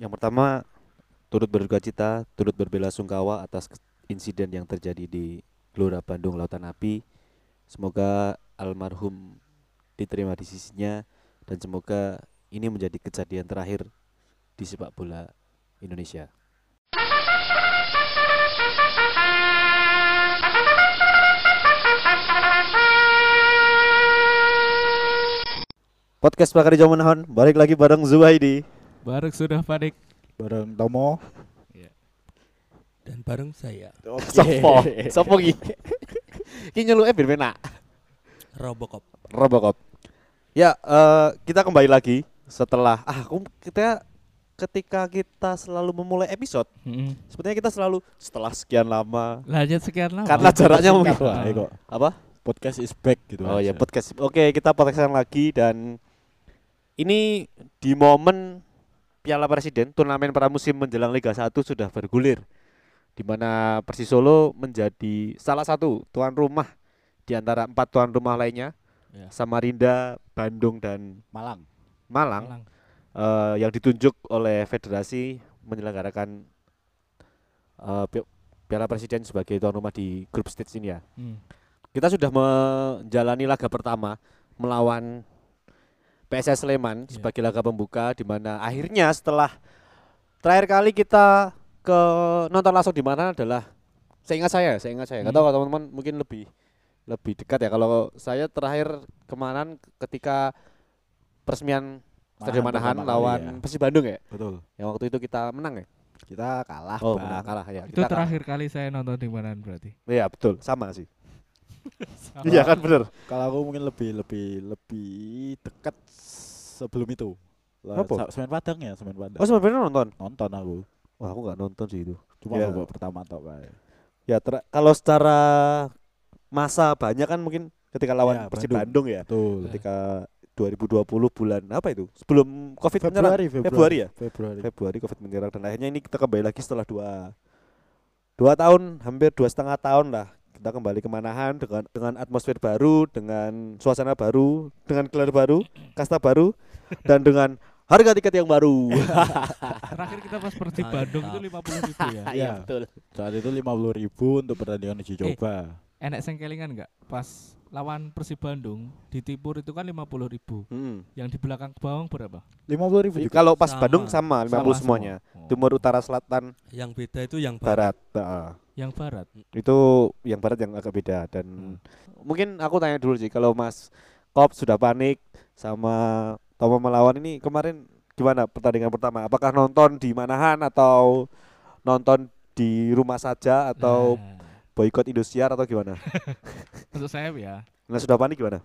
Yang pertama turut berduka cita, turut berbela sungkawa atas insiden yang terjadi di Gelora Bandung Lautan Api. Semoga almarhum diterima di sisinya dan semoga ini menjadi kejadian terakhir di sepak bola Indonesia. Podcast Pakar Jawa Menahon, balik lagi bareng Zuhaidi. Bareng sudah panik bareng Tomo dan bareng saya Sopo, sopo ki. Ki nyeluke ben penak. Robocop. Robocop. Ya, eh, kita kembali lagi setelah ah aku kita ketika kita selalu memulai episode, Mm-mm. sepertinya kita selalu setelah sekian lama Lanjut sekian lama karena jaraknya mungkin kok apa? podcast is back gitu Oh ya aja. podcast. Oke, kita podcastan lagi dan ini di momen Piala Presiden turnamen pramusim menjelang Liga 1 sudah bergulir di mana Persis Solo menjadi salah satu tuan rumah di antara empat tuan rumah lainnya Ya. Samarinda, Bandung dan Malang Malang, Malang. eh, yang ditunjuk oleh federasi menyelenggarakan Pi- Piala Presiden sebagai tuan rumah di grup stage ini ya. Hmm. Kita sudah menjalani laga pertama melawan PSS Sleman Ya. sebagai laga pembuka di mana akhirnya setelah terakhir kali kita ke nonton langsung di mana adalah saya ingat saya, saya ingat saya. Tahu Hmm. kalau teman-teman mungkin lebih lebih dekat ya. Kalau saya terakhir kemarin ketika peresmian Stadion Manahan lawan ya. Persib Bandung ya. betul Yang waktu itu kita menang ya. kita kalah Oh, Bang. menang kalah ya. Itu kita kalah. terakhir kali saya nonton di mana berarti. Iya, betul. Sama sih. Iya kan bener. kalau aku mungkin lebih lebih lebih dekat sebelum itu Lah, Apa? Semen Padang ya Semen Padang Oh, sebenarnya nonton. nonton aku Wah, aku nggak nonton sih itu. cuma Ya. babak pertama tok kayak Ya kalau secara masa banyak kan mungkin ketika lawan Ya, Persib Bandung. Bandung ya. betul Ketika 2020 bulan apa itu? Sebelum Covid menyerang. Februari Februari Februari ya? Februari Februari Covid menyerang dan akhirnya ini kita kembali lagi setelah dua dua tahun, hampir dua setengah tahun lah kita kembali ke Manahan dengan dengan atmosfer baru, dengan suasana baru, dengan gelar baru, kasta baru, dan dengan harga tiket yang baru. Terakhir kita pas Persib Ah, Bandung ah. itu 50 ribu ya. Iya. betul. saat itu 50.000 untuk pertandingan uji Eh. coba Enek sengkelingan enggak? Pas lawan Persib Bandung di Tipur itu kan 50 ribu. Hmm. Yang di belakang bawang berapa? 50.000 juga Kalau pas Sama. Bandung sama 50 Sama semuanya. semua. Oh. Timur, utara, selatan, Yang beda itu yang barat. barat. Heeh. Yang barat. itu yang barat yang agak beda dan Hmm. mungkin aku tanya dulu sih kalau Mas Kop sudah panik sama Tomo melawan ini kemarin gimana pertandingan pertama? Apakah nonton di Manahan atau nonton di rumah saja atau Nah, boykot Indosiar atau gimana? Untuk saya ya, nah sudah panik gimana?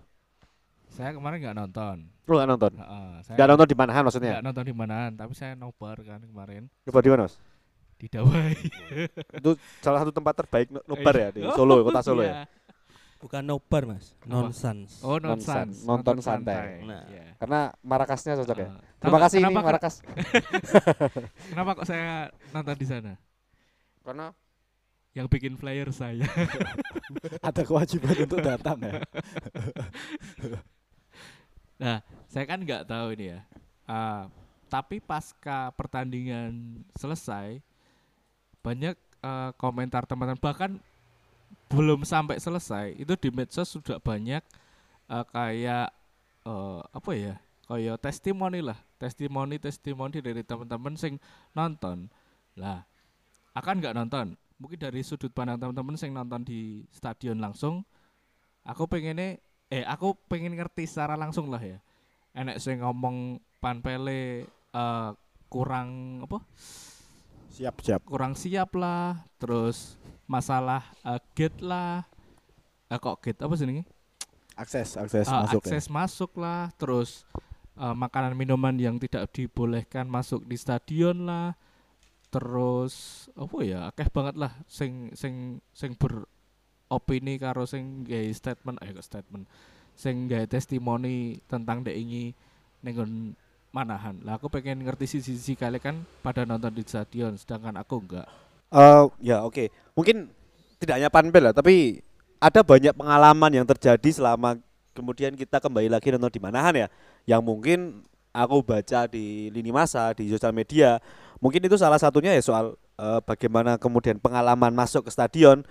Saya kemarin nggak nonton. lu nggak nonton? Nggak nonton di Manahan maksudnya? nggak nonton di manaan, tapi saya nobar kan kemarin. Coba di mana Mas di Dawai. itu salah satu tempat terbaik no- nobar ya di Oh, Solo kota Solo ya iya. Bukan nobar, Mas. Nonsens. Oh, Nonsan, nonton nonton santai. Nah. Iya. karena Marakasnya cocok ya Ah. terima kasih ini Marakas Kenapa kok saya nonton di sana? karena Yang bikin flyer saya. ada kewajiban untuk datang ya Nah, saya kan nggak tahu ini ya. Ah, tapi pasca pertandingan selesai, banyak eh, komentar teman-teman. Bahkan belum sampai selesai itu di medsos sudah banyak eh, kayak eh, apa ya kayak testimoni lah. Testimoni testimoni dari teman-teman sing nonton. Lah akan nggak nonton? Mungkin dari sudut pandang teman-teman sing nonton di stadion langsung aku pengennya eh aku pengen ngerti secara langsung lah ya. Enek sing ngomong pan pele eh, kurang apa siap siap. Kurang siap lah terus masalah eh, gate lah. Eh, kok gate apa sih ini? Akses akses Ah, masuk ya? akses masuk lah terus eh, makanan minuman yang tidak dibolehkan masuk di stadion lah. Terus apa ya akeh banget lah sing sing sing beropini karo sing gawe statement eh kok statement? Sing gawe testimoni tentang dek ini nenggon manahan. Lah aku pengen ngerti sisi-sisi kalian kan pada nonton di stadion sedangkan aku enggak. Eh ya oke. Mungkin tidak hanya panpel lah, tapi ada banyak pengalaman yang terjadi selama kemudian kita kembali lagi nonton di Manahan ya, yang mungkin aku baca di lini masa di sosial media, mungkin itu salah satunya ya soal eh, bagaimana kemudian pengalaman masuk ke stadion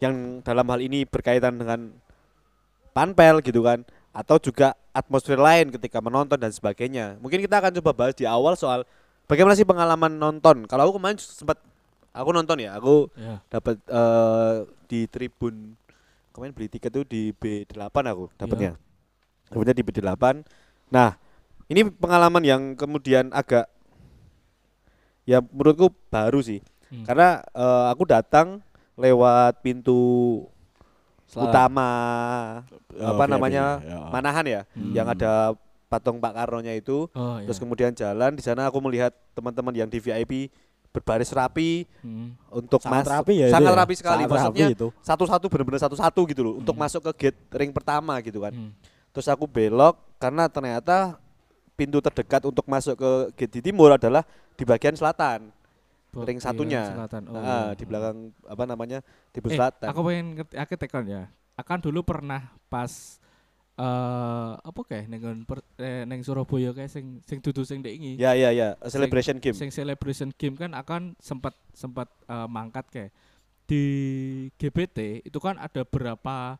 yang dalam hal ini berkaitan dengan panpel gitu kan atau juga atmosfer lain ketika menonton dan sebagainya. Mungkin kita akan coba bahas di awal soal bagaimana sih pengalaman nonton. Kalau aku kemarin sempat aku nonton ya, aku Ya. dapat eh, di tribun kemarin beli tiket tuh di B8 aku dapatnya. Dapatnya di B8. Nah, ini pengalaman yang kemudian agak ya menurutku baru sih. Hmm. Karena eh, aku datang lewat pintu Selatan. utama Oh, apa VIP, namanya ya. Manahan ya, Hmm. yang ada patung Pak Karno-nya itu. Oh, Terus iya. kemudian jalan di sana aku melihat teman-teman yang di VIP berbaris rapi Hmm. untuk sangat mas rapi ya itu sangat ya? rapi sekali Sangat maksudnya rapi itu satu-satu benar-benar satu-satu gitu loh untuk Hmm. masuk ke gate ring pertama gitu kan Hmm. terus aku belok karena ternyata pintu terdekat untuk masuk ke gate di timur adalah di bagian selatan ring Bagian satunya selatan. Oh, Nah, iya. di belakang apa namanya timur Eh, selatan aku pengen ngerti aku tekon ya. Akan dulu pernah pas eh apa kayak neng per, eh, neng Surabaya kayak sing sing dudu sing ini. ya ya ya a celebration game Sing celebration game kan akan sempat sempat eh, mangkat kayak di GBT itu kan ada berapa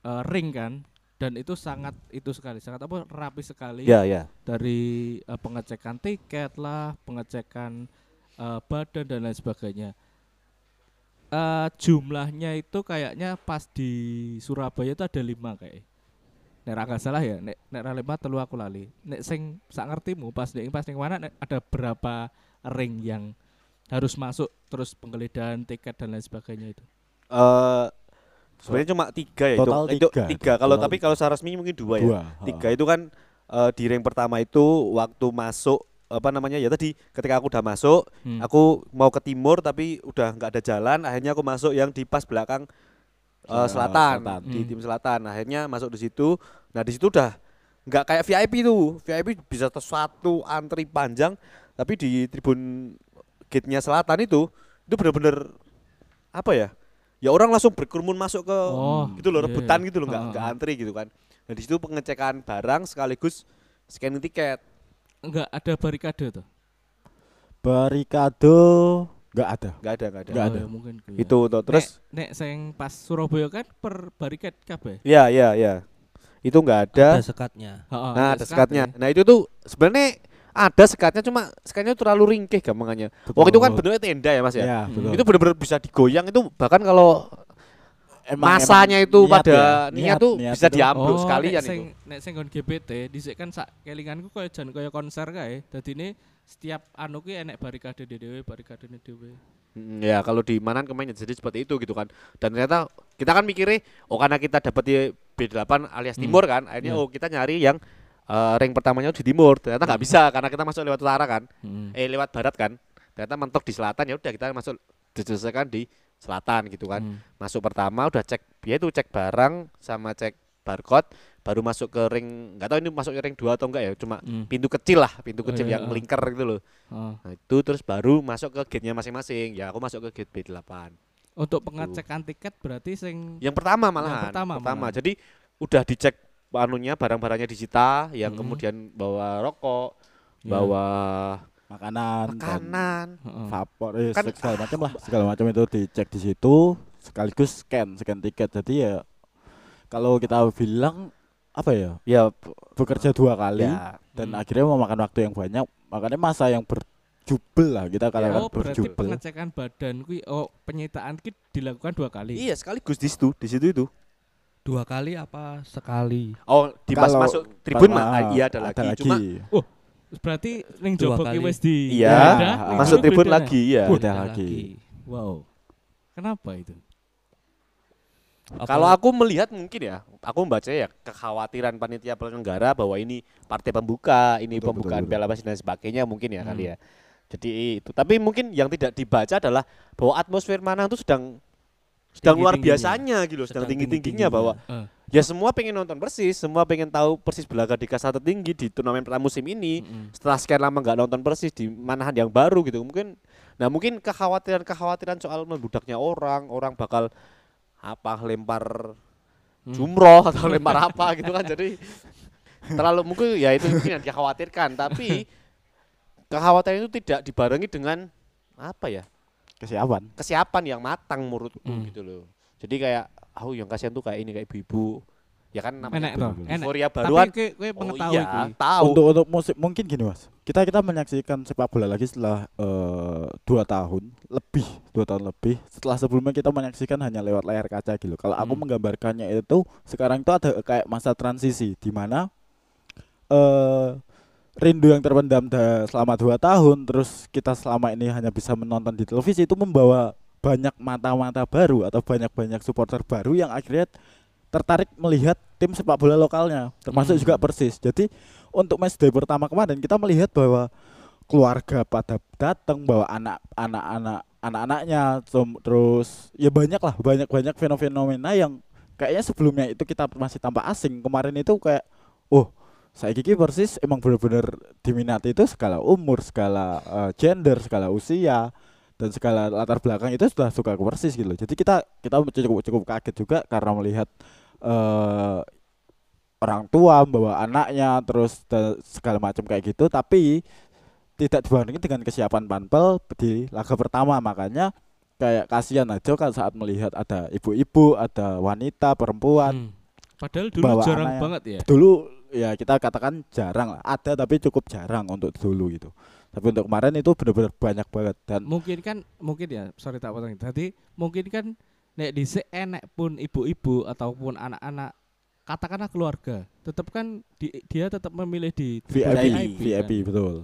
eh, ring kan dan itu sangat itu sekali sangat apa rapi sekali ya ya dari eh, pengecekan tiket lah, pengecekan eh, badan dan lain sebagainya. Eh, jumlahnya itu kayaknya pas di Surabaya itu ada lima kayak. Nek nggak salah ya, nek nek ra lima telu aku lali. Nek sing sak ngertimu pas nek pas ning mana nek ada berapa ring yang harus masuk terus penggeledahan tiket dan lain sebagainya itu. Eh, sebenarnya cuma tiga ya Total itu, itu tiga. tiga kalau tapi kalau secara resmi mungkin dua, ya dua tiga itu kan eh, di ring pertama itu waktu masuk apa namanya ya tadi ketika aku udah masuk Hmm. aku mau ke timur tapi udah nggak ada jalan akhirnya aku masuk yang di pas belakang Eh, selatan, selatan. di Hmm. tim selatan akhirnya masuk di situ nah di situ udah nggak kayak VIP tuh VIP bisa satu antri panjang tapi di tribun gate-nya selatan itu itu bener-bener apa ya ya orang langsung berkerumun masuk ke Oh, gitu loh iya, rebutan iya. gitu loh nggak nggak antri gitu kan nah di situ pengecekan barang sekaligus scanning tiket Enggak ada barikade tuh. barikade nggak ada nggak ada nggak ada Nggak Oh, ada. ya mungkin ya. itu tuh terus nek sing pas Surabaya kan per barikade kabeh. ya ya ya itu nggak ada Ada sekatnya. Heeh, nah ada ada sekat sekatnya ya. nah itu tuh sebenarnya ada sekatnya cuma sekatnya terlalu ringkih gampangannya waktu itu kan bentuknya tenda ya mas ya, ya Hmm. betul. itu benar-benar bisa digoyang itu bahkan kalau Emang- masanya emang itu niat pada ya, niat, tuh niat bisa diambil Oh, sekalian nek sing, itu Nek sing nggon GPT dhisik kan sak kelinganku koyo jan koyo konser kae. Dadine setiap anu ki enek barikade dhewe, barikade dhewe. Mm, ya kalau di Manan kemarin jadi seperti itu gitu kan dan ternyata kita kan mikirnya oh karena kita dapat di B8 alias Hmm. timur kan akhirnya Iya. oh kita nyari yang eh, ring pertamanya di timur ternyata nggak bisa karena kita masuk lewat utara kan Heeh. eh lewat barat kan ternyata mentok di selatan ya udah kita masuk diselesaikan di selatan gitu kan Hmm. masuk pertama udah cek ya itu cek barang sama cek barcode baru masuk ke ring nggak tahu ini masuk ke ring dua atau enggak ya cuma Hmm. pintu kecil lah pintu Oh, kecil iya, yang ah. melingkar gitu loh Oh. nah itu terus baru masuk ke gate-nya masing-masing ya aku masuk ke gate B8 Untuk pengecekan tiket berarti sing yang pertama malahan pertama malahan. jadi udah dicek anunya barang-barangnya disita yang Mm-mm. kemudian bawa rokok Ya. bawa makanan makanan. Vapor eh, Kan- segala macam lah. Segala macam itu dicek di situ sekaligus scan scan tiket. Jadi ya kalau kita bilang apa ya ya bekerja dua kali ya. dan Hmm. akhirnya memakan waktu yang banyak makanya masa yang berjubel lah kita kalau Oh, berarti berjubel. pengecekan badan kuwi oh penyitaan ki dilakukan dua kali. iya sekaligus di situ di situ itu. Dua kali apa sekali? oh di pas masuk tribun mah iya ada, lagi. cuma Berarti ning jowo ki kali. wis di iya geledah, ning masuk kono tribun lagi ya Beda Beda lagi. Wow. Kenapa itu? Kalau aku melihat mungkin ya, aku membaca ya kekhawatiran panitia penyelenggara bahwa ini partai pembuka, ini Betul, pembukaan betul, Piala Presiden dan sebagainya mungkin ya kali Hmm. ya. Jadi itu. Tapi mungkin yang tidak dibaca adalah bahwa atmosfer mana itu sedang sedang luar Tinggi-tingginya. biasanya gitu, sedang Sedang tinggi-tingginya bahwa Eh. Ya semua pengen nonton Persis, semua pengen tahu Persis belaga di kasta tertinggi di turnamen pramusim ini. Mm-mm. Setelah sekian lama nggak nonton Persis di manahan yang baru gitu. Mungkin nah mungkin kekhawatiran-kekhawatiran soal membudaknya orang, orang bakal apa lempar Hmm. jumroh atau lempar apa gitu kan jadi terlalu mungkin ya itu mungkin yang dikhawatirkan tapi kekhawatiran itu tidak dibarengi dengan apa ya Kesiapan. kesiapan yang matang menurutku Hmm. gitu loh jadi kayak aku yang kasihan tuh kayak ini kayak ibu-ibu ya kan Enak namanya enak. euforia Tapi baruan kowe kowe oh pengetahui iya tahu Untuk untuk musik mungkin gini mas. Kita kita menyaksikan sepak bola lagi setelah eh, dua tahun lebih dua tahun lebih. Setelah sebelumnya kita menyaksikan hanya lewat layar kaca gitu. Kalau aku Hmm. menggambarkannya itu sekarang itu ada kayak masa transisi di mana eh rindu yang terpendam da- selama dua tahun terus kita selama ini hanya bisa menonton di televisi itu membawa banyak mata-mata baru atau banyak-banyak supporter baru yang akhirnya tertarik melihat tim sepak bola lokalnya termasuk Hmm. juga Persis. Jadi untuk match day pertama kemarin kita melihat bahwa keluarga pada datang bawa anak anak anak anak-anaknya terus ya banyak lah banyak banyak fenomena yang kayaknya sebelumnya itu kita masih tampak asing kemarin itu kayak oh saya kiki persis emang benar-benar diminati itu segala umur segala eh, gender segala usia dan segala latar belakang itu sudah suka ke persis gitu loh. jadi kita kita cukup cukup kaget juga karena melihat eh orang tua membawa anaknya terus segala macam kayak gitu tapi tidak dibandingin dengan kesiapan Panpel di laga pertama makanya kayak kasihan aja kan saat melihat ada ibu-ibu ada wanita perempuan Hmm. Padahal dulu Bawa jarang anaknya. banget ya. dulu ya kita katakan jarang lah ada tapi cukup jarang untuk dulu gitu tapi untuk kemarin itu benar-benar banyak banget dan Mungkin kan mungkin ya, sorry tak potong. Tadi mungkin kan nek dhisik enek pun ibu-ibu ataupun anak-anak katakanlah keluarga, tetap kan di- dia tetap memilih di VIP VIP, VIP, kan. betul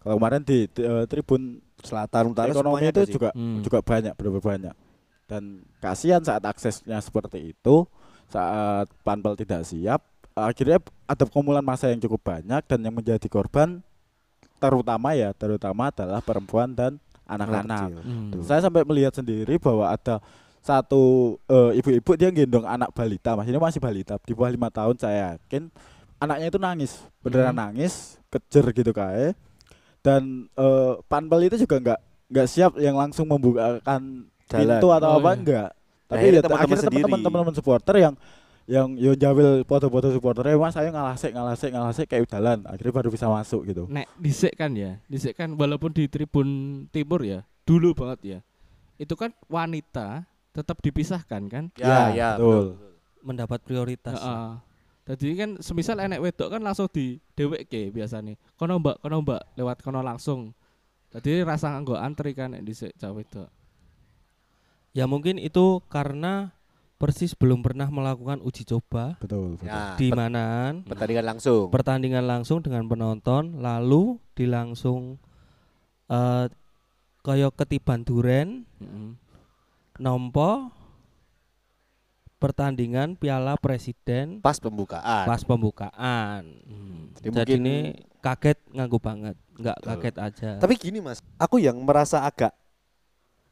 kalau kemarin di, di, eh, tribun selatan utara ekonomi semuanya itu sih. juga Hmm. juga banyak benar banyak dan kasihan saat aksesnya seperti itu saat panpel tidak siap akhirnya ada kumpulan massa yang cukup banyak dan yang menjadi korban terutama ya terutama adalah perempuan dan anak-anak. Hmm. saya sampai melihat sendiri bahwa ada satu eh, ibu-ibu dia gendong anak balita mas ini masih balita di bawah lima tahun saya yakin anaknya itu nangis beneran Hmm. nangis kejer gitu kayak dan eh, panpel itu juga nggak nggak siap yang langsung membukakan Jalan. pintu atau Oh, apa iya. enggak tapi Akhirnya ya teman-teman teman-teman supporter yang yang yo jawil foto-foto supporternya mas saya ngalasek ngalasek ngalasek kayak jalan akhirnya baru bisa masuk gitu Nek dhisik kan ya, dhisik kan walaupun di tribun timur ya, dulu banget ya. Itu kan wanita tetap dipisahkan kan? ya Ya, ya betul. mendapat prioritas. Heeh. Jadi kan semisal enek wedok kan langsung di dheweke biasanya. Kono Mbak, kono Mbak, lewat kono langsung. Jadi rasa nganggo antri kan nek dhisik cah wedok. Ya mungkin itu karena Persis belum pernah melakukan uji coba betul, betul. ya di mana pertandingan langsung pertandingan langsung dengan penonton lalu dilangsung eh kaya ketiban duren Heeh. nompo pertandingan Piala Presiden pas pembukaan pas pembukaan. Jadi Jadi mungkin- ini kaget nganggu banget, nggak Betul. kaget aja. Tapi gini mas, aku yang merasa agak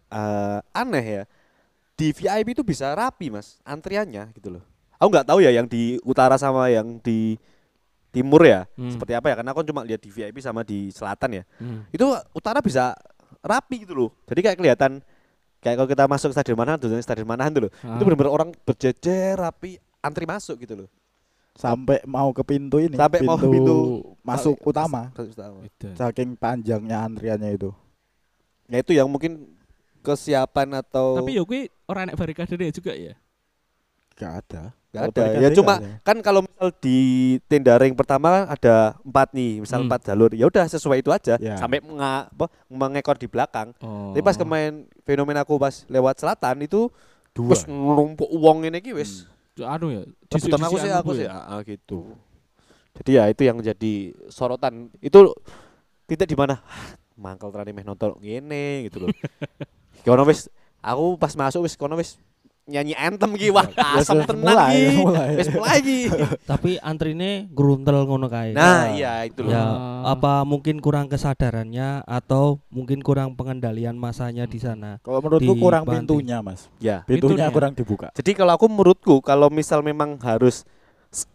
eh, aneh ya. Di VIP itu bisa rapi mas, antriannya gitu loh. Aku nggak tahu ya yang di utara sama yang di timur ya, Hmm. seperti apa ya? Karena aku cuma lihat di VIP sama di selatan ya. Hmm. Itu utara bisa rapi gitu loh. Jadi kayak kelihatan kayak kalau kita masuk stadion Manahan tuh, stadion Manahan tuh loh. Ah. Itu benar-benar orang berjejer rapi, antri masuk gitu loh. sampai mau ke pintu ini Sampai mau ke pintu masuk paling- utama saking panjangnya antriannya itu Ya itu yang mungkin kesiapan atau Tapi ya ora enek barikade juga ya. gak ada Kalau ada. Ya cuma ada. kan kalau misal di tenda ring pertama kan ada empat nih, misal Hmm. empat jalur, ya udah sesuai itu aja. Ya. Sampai menga, apa, mengekor di belakang. Oh. Tapi pas kemarin fenomena aku pas lewat selatan itu dua wis numpuk uang ini ki wis. anu ya. Rebutan aku sih dhisik-dhisikan aku sih ya. ah, gitu. Jadi ya itu yang jadi sorotan. Itu titik di mana "Ah, mangkel terane meh nonton ngene gitu loh. Kono wis aku pas masuk wis kono wis nyanyi anthem ki wah asem tenan ki. Wis mulai ki. Tapi antrine gruntel ngono kae. Nah, iya itu loh. ya apa mungkin kurang kesadarannya atau mungkin kurang pengendalian masanya di sana. kalau menurutku kurang Dibanting. pintunya mas Ya. pintunya Pintunya. kurang dibuka Jadi kalau aku menurutku kalau misal memang harus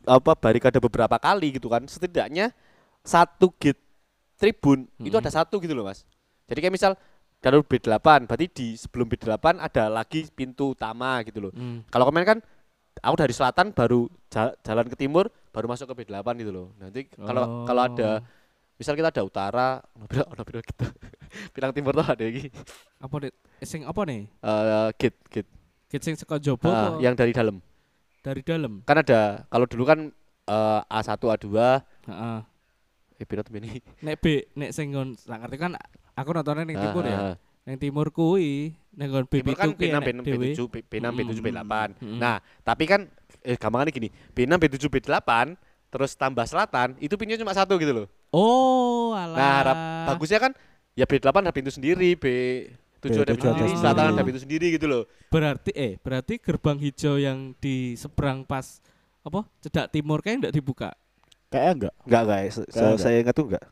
apa barikade beberapa kali gitu kan, setidaknya satu gate tribun itu Mm-mm. ada satu gitu loh, Mas. Jadi kayak misal jalur B8, berarti di sebelum B8 ada lagi pintu utama gitu loh. Hmm. Kalau kemarin kan aku dari selatan baru ja- jalan ke timur baru masuk ke B8 gitu loh. Nanti kalau kalau ada misal kita ada utara, piro ono piro gitu. Bilang timur tuh ada iki. apa nih sing apa nih Eh gate gate Gate sing saka jopo Ah, apa yang dari dalam. dari dalam Kan ada kalau dulu kan eh, A1 A2 heeh eh piro tuh ini. nek B nek sing nggon sak ngerti kan aku nontonnya ning timur ya ning timur kuwi ning nggon B7 Timur kan kuwi B6 enek B6 dhewe. B7 B- B6 B7 Mm, B8. mm. Nah, tapi kan eh gampangannya gini, B6 B7 B8 terus tambah selatan itu pintunya cuma satu gitu loh. oh alah Nah, rap- bagusnya kan ya B8 ada pintu sendiri, B7 ada B7 pintu ada sendiri, selatan ada pintu sendiri gitu loh. berarti eh berarti gerbang hijau yang di seberang pas apa cedak timur kayak enggak dibuka Kayaknya enggak. Enggak guys, saya ingat tuh enggak.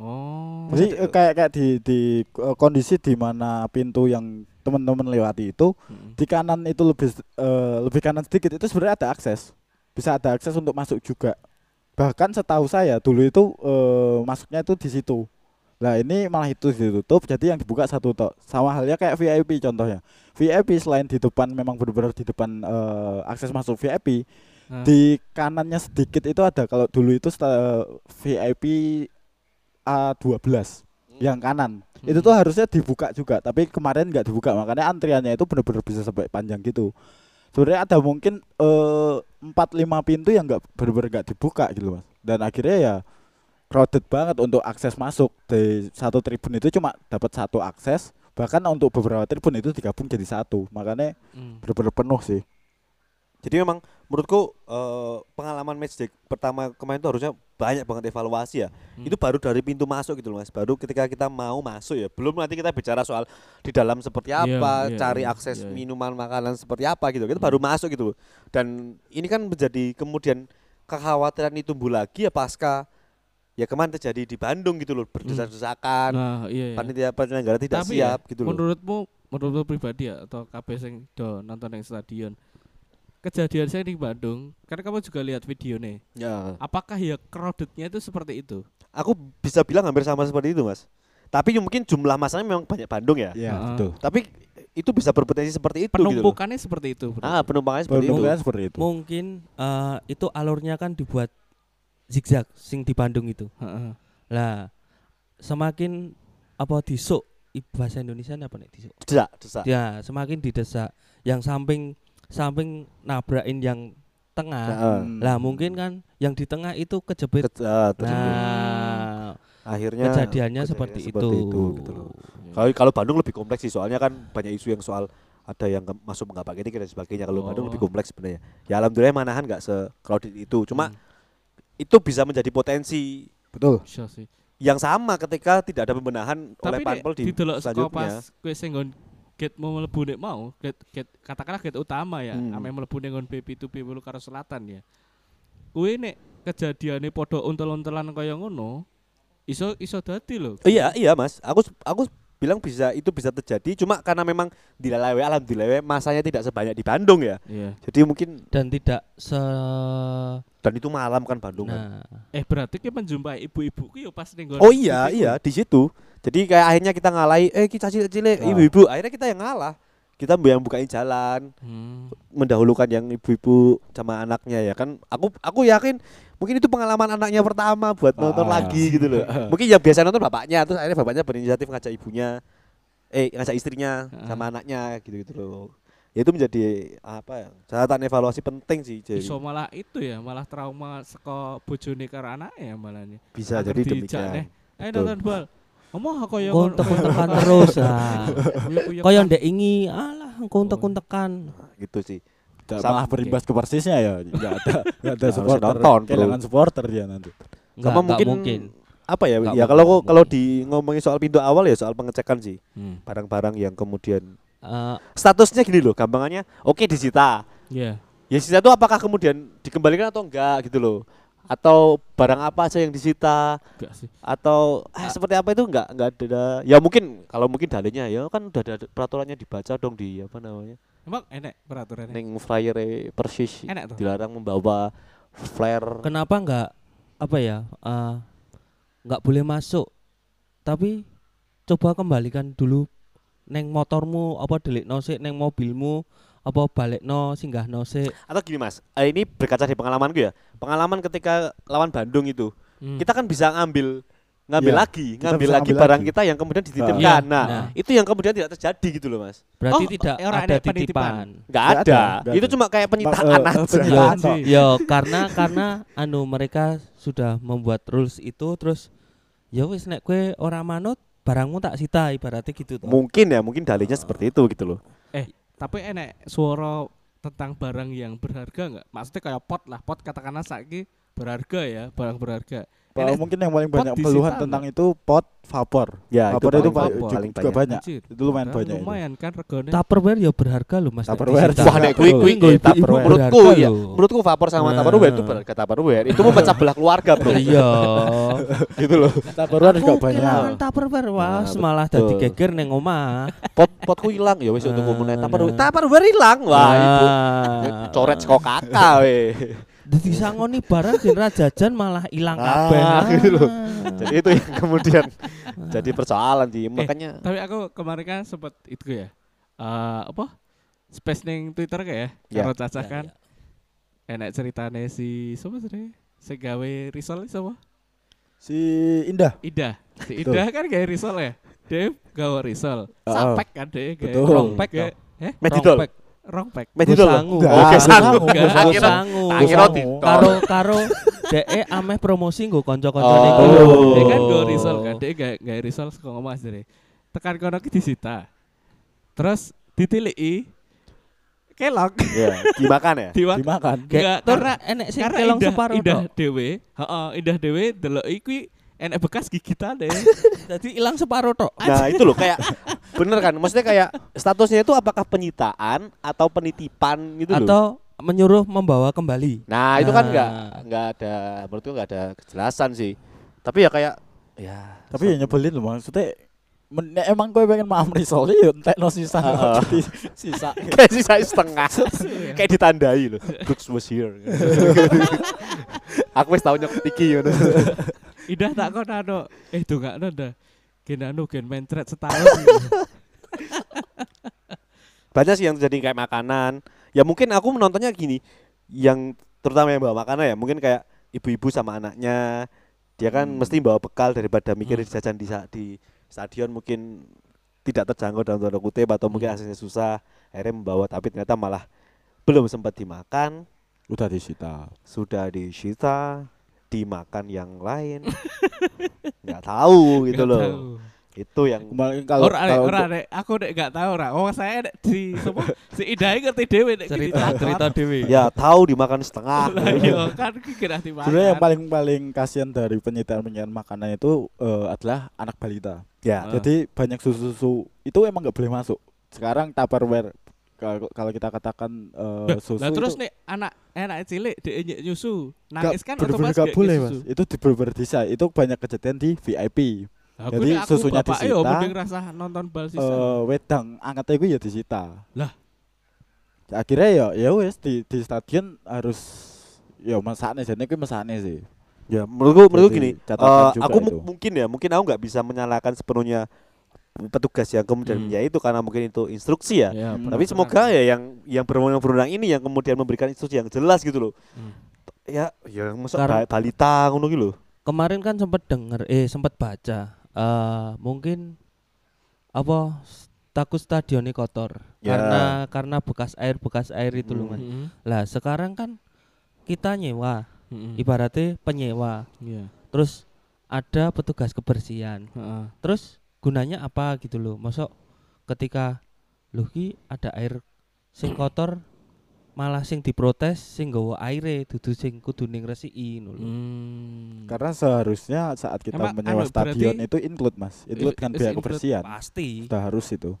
Oh Jadi eh, kayak kayak di di eh, kondisi di mana pintu yang teman-teman lewati itu Mm. di kanan itu lebih eh, lebih kanan sedikit itu sebenarnya ada akses. Bisa ada akses untuk masuk juga. Bahkan setahu saya dulu itu eh, masuknya itu di situ. Nah ini malah itu ditutup jadi yang dibuka satu tok. Sama halnya kayak VIP contohnya. VIP selain di depan memang benar-benar di depan eh, akses masuk VIP, Nah, di kanannya sedikit itu ada kalau dulu itu VIP A12 yang kanan. Itu tuh Hmm. harusnya dibuka juga tapi kemarin nggak dibuka. Makanya antriannya itu benar-benar bisa sampai panjang gitu. Sebenarnya ada mungkin eh, empat lima pintu yang nggak benar-benar nggak dibuka gitu mas. Dan akhirnya ya crowded banget untuk akses masuk. Di satu tribun itu cuma dapat satu akses. Bahkan untuk beberapa tribun itu digabung jadi satu. Makanya mm. benar-benar penuh sih. Jadi memang menurutku eh, pengalaman matchday pertama kemarin itu harusnya banyak banget evaluasi ya. Hmm. Itu baru dari pintu masuk gitu loh Mas. Baru ketika kita mau masuk ya. Belum nanti kita bicara soal di dalam seperti Iya, apa, iya, cari iya, akses iya, iya. minuman makanan seperti apa gitu. Kita baru masuk gitu. Dan ini kan menjadi kemudian kekhawatiran itu tumbuh lagi ya pasca ya kemarin terjadi di Bandung gitu loh, berdesak-desakan. nah iya, iya. Panitia penyelenggara tidak Tapi ya, siap gitu loh. menurutmu menurutmu pribadi ya atau KB sing do nonton yang stadion kejadian saya di Bandung karena kamu juga lihat video nih Ya. apakah ya crowdednya itu seperti itu Aku bisa bilang hampir sama seperti itu, Mas. Tapi mungkin jumlah masanya memang banyak Bandung ya. ya betul Tapi itu bisa berpotensi seperti itu gitu penumpukannya seperti itu. Ah, penumpangnya seperti itu. Penumpukan seperti itu Mungkin eh, itu alurnya kan dibuat zigzag sing di Bandung itu. Heeh. Lah semakin apa disuk bahasa Indonesia apa nih disuk? Desak, desak. Ya, semakin didesak yang samping samping nabrakin yang tengah. Hmm. Lah mungkin kan yang di tengah itu kejepit. Ke- ah, terjebak. Nah, akhirnya kejadiannya kejadiannya seperti, seperti itu. itu, gitu loh. Kalau kalau Bandung lebih kompleks sih, soalnya kan banyak isu yang soal ada yang ke- masuk nggak pakai tiket dan sebagainya. Kalau Bandung Oh. lebih kompleks sebenarnya. Ya alhamdulillah Manahan nggak se crowded itu. Cuma Hmm. itu bisa menjadi potensi betul Bisa sih. yang sama ketika tidak ada pembenahan oleh Tapi Panpel di saka selanjutnya. pas kowe sing nggon gate mau mlebu nek mau, gate, gate katakanlah gate utama ya, Hmm. ame mlebu ning nggon B7 B8 karo selatan ya. Kuwi nek kejadiane padha untel-untelan kaya ngono, iso iso dadi lho. Iya, iya Mas. Aku aku bilang bisa itu bisa terjadi cuma karena memang di Lelewe alhamdulillah masanya tidak sebanyak di Bandung ya. Iya. Jadi mungkin dan tidak se dan itu malam kan Bandung kan. nah Eh berarti ki menjumpai ibu-ibu yo pas ning Oh iya, B7. iya di situ. Jadi kayak akhirnya kita ngalahi eh kita cilik-cilik Ah. ibu-ibu, akhirnya kita yang ngalah. Kita yang bukain jalan, Hmm. mendahulukan yang ibu-ibu sama anaknya ya kan. Aku aku yakin mungkin itu pengalaman anaknya pertama buat nonton Ah. lagi gitu loh. mungkin yang biasa nonton bapaknya terus akhirnya bapaknya berinisiatif ngajak ibunya eh ngajak istrinya Ah. sama anaknya gitu-gitu loh. Ya itu menjadi apa ya? Catatan evaluasi penting sih jadi. Iso malah itu ya, malah trauma saka bojone karo anake ya malah nih. Bisa Angger jadi demikian. Ayo Betul. nonton bal. Ngomong kok ya Engko untek-untekan terus ah. Kaya kan. ndek ingi alah engko untek-untekan. Gitu sih. Sama- malah berimbas ke persisnya ya nggak ada nggak ada supporter nonton, kehilangan supporter dia nanti enggak mungkin, mungkin. apa ya? Nggak ya kalau nggak kalau di ngomongin soal pintu awal ya soal pengecekan sih. Hmm. Barang-barang yang kemudian Eh, statusnya gini loh, gampangannya oke disita. Iya. Ya disita itu apakah kemudian dikembalikan atau enggak gitu loh. Atau barang apa aja yang disita Enggak sih. atau eh, seperti apa itu enggak enggak ada. Ya mungkin kalau mungkin dalilnya ya kan udah ada peraturannya dibaca dong di apa namanya? Emang enek peraturannya? Ning flyer persis Enak tuh. dilarang membawa flare. kenapa enggak apa ya? eh, enggak boleh masuk. Tapi coba kembalikan dulu neng motormu apa delik nosik neng mobilmu apa balekno singgahno sik. Atau gini Mas, eh, ini berkaca dari pengalamanku ya. Pengalaman ketika lawan Bandung itu, Hmm. kita kan bisa ngambil ngambil Iya, lagi, ngambil lagi ngambil barang lagi. kita yang kemudian dititipkan. Iya, Nah, nah. itu yang kemudian tidak terjadi gitu loh Mas. Berarti Oh, tidak eh, orang ada ada penitipan. titipan. Nggak Nggak ada. ada, nggak Itu ada. cuma kayak penyitaan aja. penyitaan Iya. Yo karena karena anu mereka sudah membuat rules itu terus ya wis nek kue ora manut barangmu tak sita ibaratnya gitu toh. Mungkin ya, mungkin dalihnya seperti itu gitu loh. Tapi enek suara tentang barang yang berharga nggak? Maksudnya kayak pot lah, pot katakanlah saiki berharga ya, barang berharga. Kalau Enek mungkin yang paling banyak keluhan tentang itu pot vapor. Ya, vapor itu, paling paling, vapor. juga, Paling juga banyak. banyak. Anjir, Itu lumayan banyak itu. Lumayan kan regane. Tupperware ya berharga loh Mas. Tupperware. Wah, nek kuwi kuwi Tupperware. Menurutku ya, menurutku vapor sama Nah. Tupperware itu berharga Tupperware. Itu memecah belah keluarga, Bro. Iya. gitu loh. Tupperware juga banyak. kehilangan Tupperware wah Nah, malah dadi geger neng omah. Pot potku hilang ya wis untuk Ah, meneh nah. Tupperware. Tupperware hilang. Wah, ibu Nah. coret saka kakak we. Dadi sangoni barang gen jajan malah ilang Ah, kabeh. gitu loh. Ah. Jadi itu yang kemudian jadi persoalan sih. Makanya Tapi aku kemarin kan sempat itu ya. eh apa? Space ning Twitter kayak ya. Karo Caca Ya, kan. ya. Enek ceritane si sapa sih? Si gawe risol sapa? Si Indah. Ida. Si. Ida kan gawe risol ya. Dia gawe risol. Sapek kan dia Betul. rongpek ya. Eh, Medidol. Rompek. Rongpek. Medidol. Enggak, Oke, sangu. sangu. Karo karo DE ameh promosi nggo kanca-kanca Oh. niku. Dia kan gawe risol kan. Dia gawe gawe risol saka ngomong asline. Tekan kono ki disita. Terus ditiliki kelok Ya, dimakan ya. Dimakan. Enggak, tur karena- enek sing kelong separo indah heeh indah dewe delok iki enek bekas gigitane Dadi ilang separo tok. Nah, itu loh kayak bener kan? Maksudnya kayak statusnya itu apakah penyitaan atau penitipan gitu loh. Atau menyuruh membawa kembali. Nah, itu kan Nah. enggak enggak ada menurutku enggak ada kejelasan sih. Tapi ya kayak ya Tapi ya nyebelin loh maksudnya men- emang kowe pengen maam risol ya entekno sisa Heeh. jadi sisa. kayak sisa setengah kayak ditandai loh Brooks was here aku wis tau nyokot iki ngono indah tak kono anu eh dongakno ndak gen anu gen mentret setahun. Banyak sih yang terjadi kayak makanan. Ya mungkin aku menontonnya gini yang terutama yang bawa makanan ya mungkin kayak ibu-ibu sama anaknya. Dia kan Hmm. mesti bawa bekal daripada mikir Hmm. jajan di di stadion mungkin tidak terjangkau dalam tanda kutip atau mungkin Hmm. aksesnya susah. Akhirnya membawa tapi ternyata malah belum sempat dimakan. Udah disita. sudah disita dimakan yang lain nggak tahu gitu Nggak loh tahu. itu yang kalau ora nek kalau ora untuk- nek aku nek gak tahu ora oh saya nek di sapa si Indah iki ngerti dhewe nek Cerita cerita dewi. ya tahu dimakan setengah lah iya kan ki kira dimakan sebenarnya yang paling paling kasihan dari penyitaan penyitaan makanan itu eh, adalah anak balita. ya Ah. Jadi banyak susu-susu itu emang nggak boleh masuk. Sekarang Tupperware kalau kalau kita katakan eh, susu lah terus itu nek anak anak cilik dia nyek nyusu nangis kan otomatis nggak kayak boleh susu. mas. Itu di bener bisa. Itu banyak kejadian di VIP. Aku Jadi aku susunya disita. mending rasa nonton bal sisa eh wedang angkatnya itu ya disita. Lah. Akhirnya ya ya wes di di stadion harus ya masaknya jadi itu masaknya sih. Ya, menurutku menurutku gini, juga aku itu. mungkin ya, mungkin aku nggak bisa menyalahkan sepenuhnya petugas yang kemudian Hmm. ya itu karena mungkin itu instruksi ya. Ya, Hmm. Tapi benar. semoga ya yang yang berwenang-berwenang ini yang kemudian memberikan instruksi yang jelas gitu loh. Hmm. Ya, ya masuk Karena- ba- balita ngono gitu loh. Kemarin kan sempat denger eh sempat baca eh mungkin apa takut stadionnya kotor Ya. karena karena bekas air bekas air itu loh Hmm. Mas. Mm-mm. Lah sekarang kan kita nyewa Mm-mm. ibaratnya penyewa Iya. terus ada petugas kebersihan Heeh. terus gunanya apa gitu loh masuk ketika loh ki ada air sing kotor malah sing diprotes sing nggawa aire dudu sing kudu ning resiki lho. Hmm. Karena seharusnya saat kita Emang menyewa anu, stadion itu include mas, include kan biaya kebersihan. pasti Sudah harus itu.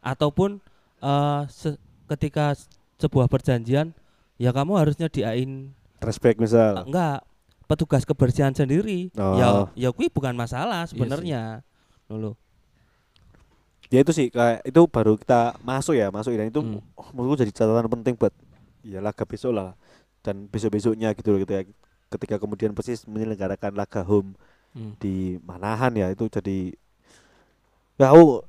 ataupun eh, se- ketika sebuah perjanjian ya kamu harus nyediain Respect misal. enggak petugas kebersihan sendiri Oh. ya ya kui bukan masalah sebenarnya Loh, Ya itu sih kayak itu baru kita masuk ya, masuk dan itu Hmm. oh, menurutku jadi catatan penting buat ya laga besok lah dan besok-besoknya gitu loh gitu ya. Ketika kemudian Persis menyelenggarakan laga home Hmm. di Manahan ya itu jadi ya aku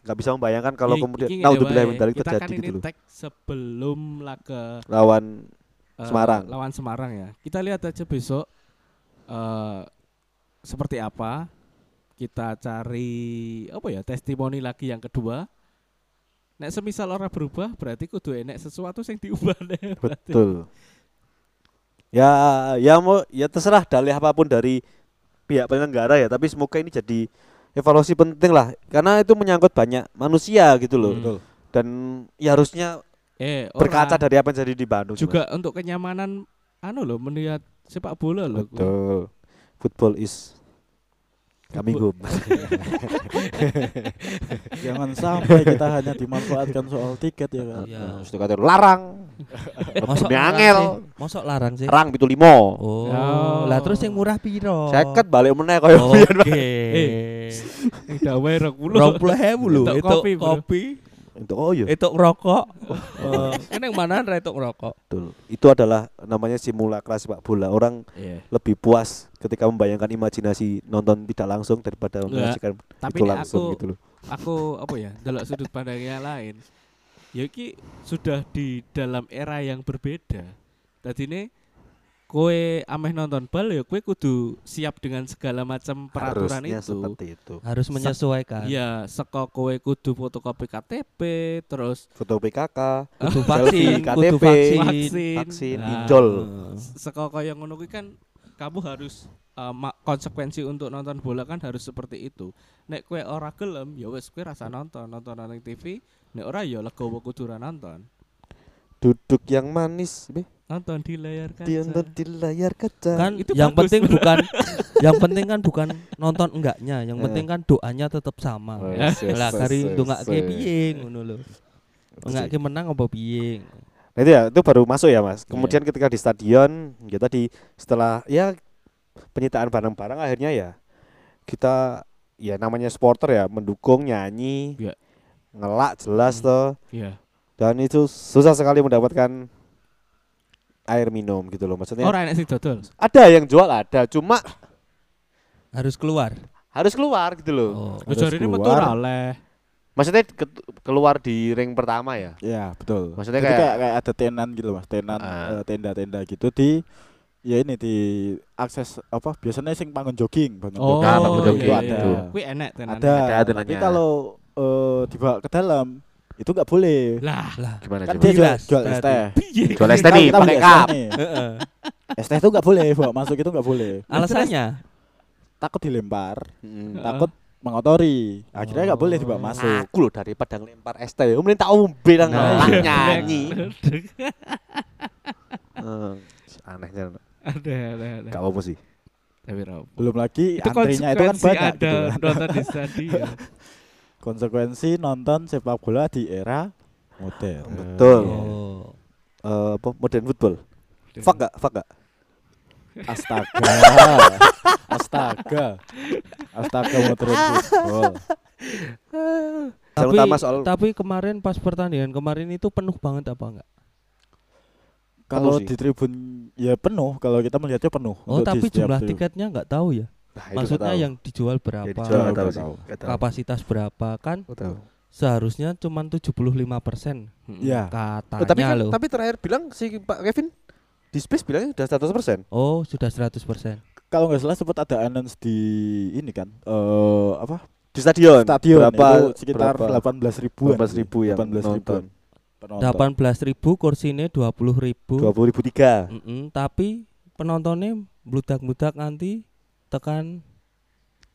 nggak bisa membayangkan kalau Iki- kemudian naudzubillah wae. min dzalik kita terjadi kan gitu loh. sebelum laga Lawan eh, Semarang. lawan Semarang ya. Kita lihat aja besok eh seperti apa. Kita cari apa ya testimoni lagi yang kedua. Nek semisal orang berubah berarti kudu enek sesuatu yang diubah deh. Betul. Ya, ya mau ya terserah dalih apa pun dari pihak penyelenggara ya, tapi semoga ini jadi evaluasi penting lah, karena itu menyangkut banyak manusia gitu loh. Hmm. Betul. Dan ya harusnya Eh, berkaca dari apa yang terjadi di Bandung. juga untuk kenyamanan anu loh melihat sepak bola loh. Betul. Football is coming home. Jangan sampai kita hanya dimanfaatkan soal tiket ya kan. Iya. Terus kata larang. Mosok larang angel. sih? Mosok larang sih. Rang limo. Oh, Oh. lah terus yang murah piro? Seket balik meneh koyo Oke. wae 20. Rong puluh hebu lho, Untuk itu kopi, bro. kopi, Itu oh iya. itu rokok. Kan yang mana itu rokok? Betul. Itu adalah namanya simulakra sepak bola. Orang Iya. lebih puas ketika membayangkan imajinasi nonton tidak langsung daripada menyaksikan itu langsung aku gitu loh. aku apa ya dalam sudut pandang yang lain ya iki sudah di dalam era yang berbeda tadi ini kowe ameh nonton bal ya kowe kudu siap dengan segala macam peraturan Harusnya itu seperti itu. Harus menyesuaikan. Iya, seko kowe kudu fotokopi KTP, terus Foto PKK, Kudu vaksin, kudu KTP, vaksin. vaksin, vaksin, Nah, pinjol. seko kaya ngono kuwi kan kamu harus uh, ma- konsekuensi untuk nonton bola kan harus seperti itu. Nek kowe ora gelem, ya wis kowe rasa nonton, nonton nang TV. Nek ora ya legowo kudu nonton. Duduk yang manis, be. Nonton di layar kaca. Di layar kaca. Kan Itu yang bagus, penting bukan yang penting kan bukan nonton enggaknya, yang Eh. penting kan doanya tetap sama. Oh, Lah kari yes. piye ngono lho. Ndongake menang apa piye? Nah itu ya, itu baru masuk ya mas. Kemudian ketika di stadion, ya tadi setelah ya penyitaan barang-barang akhirnya ya kita ya namanya supporter ya mendukung nyanyi, Iya. ngelak jelas Hmm. toh. Iya. Dan itu susah sekali mendapatkan air minum gitu loh. Maksudnya Ora enek sing dodol. ada yang jual ada, cuma Harus keluar. harus keluar gitu loh. Oh. Harus metu keluar. oleh. Maksudnya ke- keluar di ring pertama ya. Ya betul. Maksudnya Jadi kayak- kayak, kayak ada tenan gitu mas, tenan Ah. eh, tenda-tenda gitu di ya ini di akses apa biasanya sing bangun jogging, bangun Oh, Nah, jogging, bangun itu jogging, ada. Kuwi enek tenan. Ada. Ada Tapi tenannya. kalau eh, dibawa ke dalam itu nggak boleh. Lah, Lah, Gimana Kan coba? dia jual, jual es teh. piye? Jual es teh Kan nih, kita pakai cup. Es teh itu nggak boleh, bawa masuk itu nggak boleh. Alasannya? Takut dilempar, Mm. takut mengotori. Akhirnya nggak boleh dibawa masuk. Aku loh daripada ngelempar es teh, mending tak umbe nang Nah, iya. nyanyi. Eh, anehnya ada, ada, ada. gak apa sih. Belum lagi Itu antrinya itu kan banyak ada gitu nonton di stadion. Konsekuensi nonton sepak bola di era modern. Betul. Oh. Eh, apa modern football? Fuck gak? Fuck gak? Astaga. Astaga. Astaga modern football. Tapi, soal tapi kemarin pas pertandingan kemarin itu penuh banget apa enggak? Kalau di tribun ya penuh, kalau kita melihatnya penuh. Oh, tapi jumlah tribun. tiketnya enggak tahu ya. Nah, itu Maksudnya yang dijual berapa? Ya, dijual tahu tahu. Tahu. kapasitas berapa kan tahu. seharusnya cuma 75 persen Ya. katanya Oh, tapi kan, loh tapi terakhir bilang si Pak Kevin di Space bilangnya udah 100%. oh sudah 100 persen Kalau nggak salah sempat ada announce di ini kan, eh apa? Di stadion. Stadion berapa itu sekitar? 18 ribuan. 18 ribu 18 ribuan nonton. penonton. 18 ribu kursinya 20 ribu 20 ribu tiga. Mm-mm, tapi penontonnya bludak-bludak nanti tekan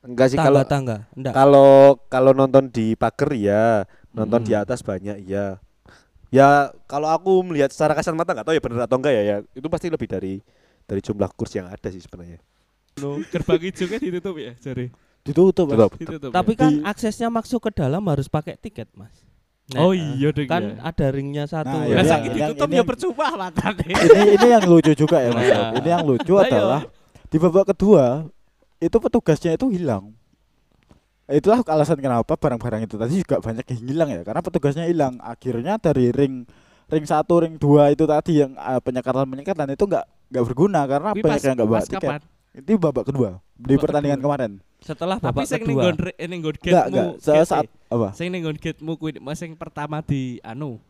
Enggak sih kalau tangga-tangga enggak kalau kalau nonton di pagar ya, nonton di Mm. atas banyak ya. Ya kalau aku melihat secara kasat mata nggak tahu ya benar atau enggak ya, ya itu pasti lebih dari dari jumlah kursi yang ada sih sebenarnya. Gerbang hijau kan ditutup ya, jari. Ditutup. Mas. Tutup. Ditutup. tapi ya? kan Di- aksesnya masuk ke dalam harus pakai tiket mas Nah, Oh iya deh. kan ada ringnya satu Nah, Lah iya, sakit yang- ditutup ini ya percuma matane. ini ini yang lucu juga ya Mas. Iya. Ini yang lucu Ayo. adalah di babak kedua itu petugasnya itu hilang. Itulah alasan kenapa barang-barang itu tadi juga banyak yang hilang ya karena petugasnya hilang. Akhirnya dari ring ring satu, ring dua itu tadi yang uh, penyekatan penyekatan itu nggak nggak berguna karena Kuwi banyak pas- yang nggak bawa tiket. kapan? Itu babak kedua di Babak pertandingan kedua. kemarin. setelah Tapi babak ning kedua nggon re- ning nggon Enggak, gate-mu, enggak. Saat Apa? Sing ning nggon gate-mu kuwi Mas sing pertama di anu.